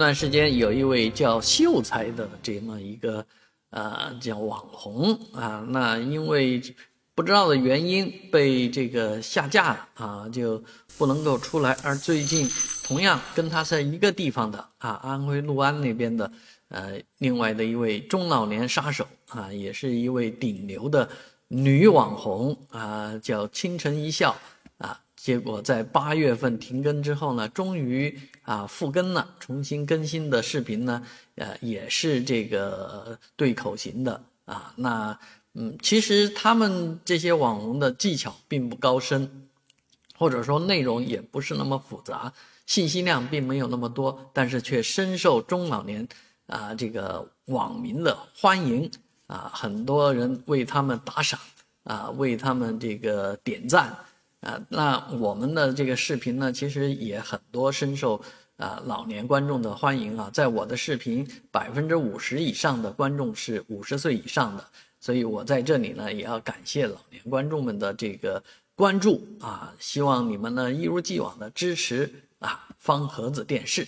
段时间有一位叫秀才的这么一个呃叫网红啊，那因为不知道的原因被这个下架了啊，就不能够出来。而最近同样跟他在一个地方的啊，安徽六安那边的呃另外的一位中老年杀手啊，也是一位顶流的女网红啊，叫倾城一笑。结果在八月份停更之后呢，终于啊复更了，重新更新的视频呢，呃也是这个对口型的啊。那嗯，其实他们这些网红的技巧并不高深，或者说内容也不是那么复杂，信息量并没有那么多，但是却深受中老年啊这个网民的欢迎啊，很多人为他们打赏啊，为他们这个点赞。啊，那我们的这个视频呢，其实也很多深受啊老年观众的欢迎啊。在我的视频，百分之五十以上的观众是五十岁以上的，所以我在这里呢，也要感谢老年观众们的这个关注啊。希望你们呢一如既往的支持啊方盒子电视。